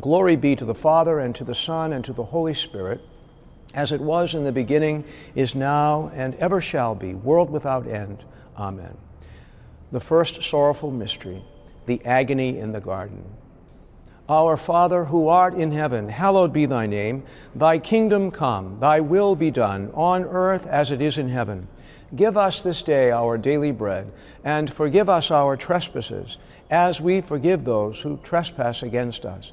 Glory be to the Father, and to the Son, and to the Holy Spirit, as it was in the beginning, is now, and ever shall be, world without end. Amen. The first sorrowful mystery, the agony in the garden. Our Father, who art in heaven, hallowed be thy name. Thy kingdom come, thy will be done, on earth as it is in heaven. Give us this day our daily bread, and forgive us our trespasses, as we forgive those who trespass against us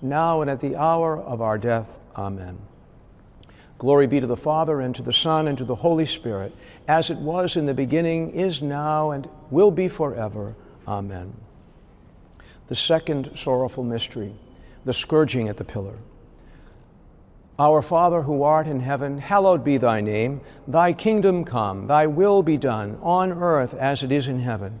now and at the hour of our death. Amen. Glory be to the Father, and to the Son, and to the Holy Spirit, as it was in the beginning, is now, and will be forever. Amen. The second sorrowful mystery, the scourging at the pillar. Our Father who art in heaven, hallowed be thy name. Thy kingdom come, thy will be done, on earth as it is in heaven.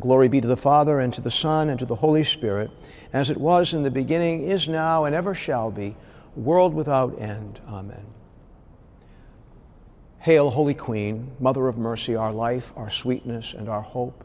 Glory be to the Father, and to the Son, and to the Holy Spirit, as it was in the beginning, is now, and ever shall be, world without end. Amen. Hail, Holy Queen, Mother of mercy, our life, our sweetness, and our hope.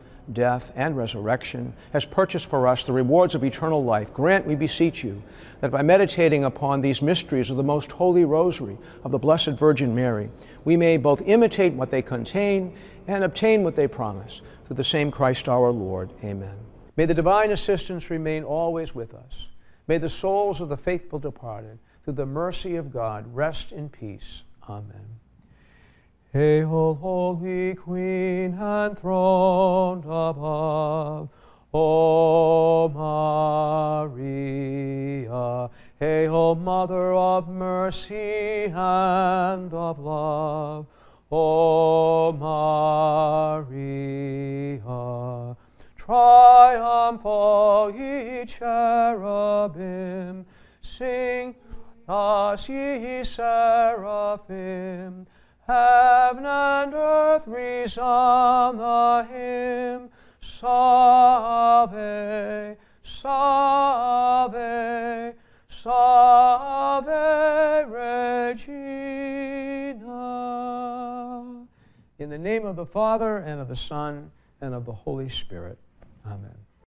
death, and resurrection, has purchased for us the rewards of eternal life, grant, we beseech you, that by meditating upon these mysteries of the most holy rosary of the Blessed Virgin Mary, we may both imitate what they contain and obtain what they promise. Through the same Christ our Lord. Amen. May the divine assistance remain always with us. May the souls of the faithful departed, through the mercy of God, rest in peace. Amen. Hail, Holy Queen, enthroned above, O Maria. Hail, Mother of mercy and of love, O Maria. Triumph, ye cherubim, sing us, ye seraphim, Heaven and earth resound the hymn, Salve, Salve, Salve Regina. In the name of the Father, and of the Son, and of the Holy Spirit. Amen.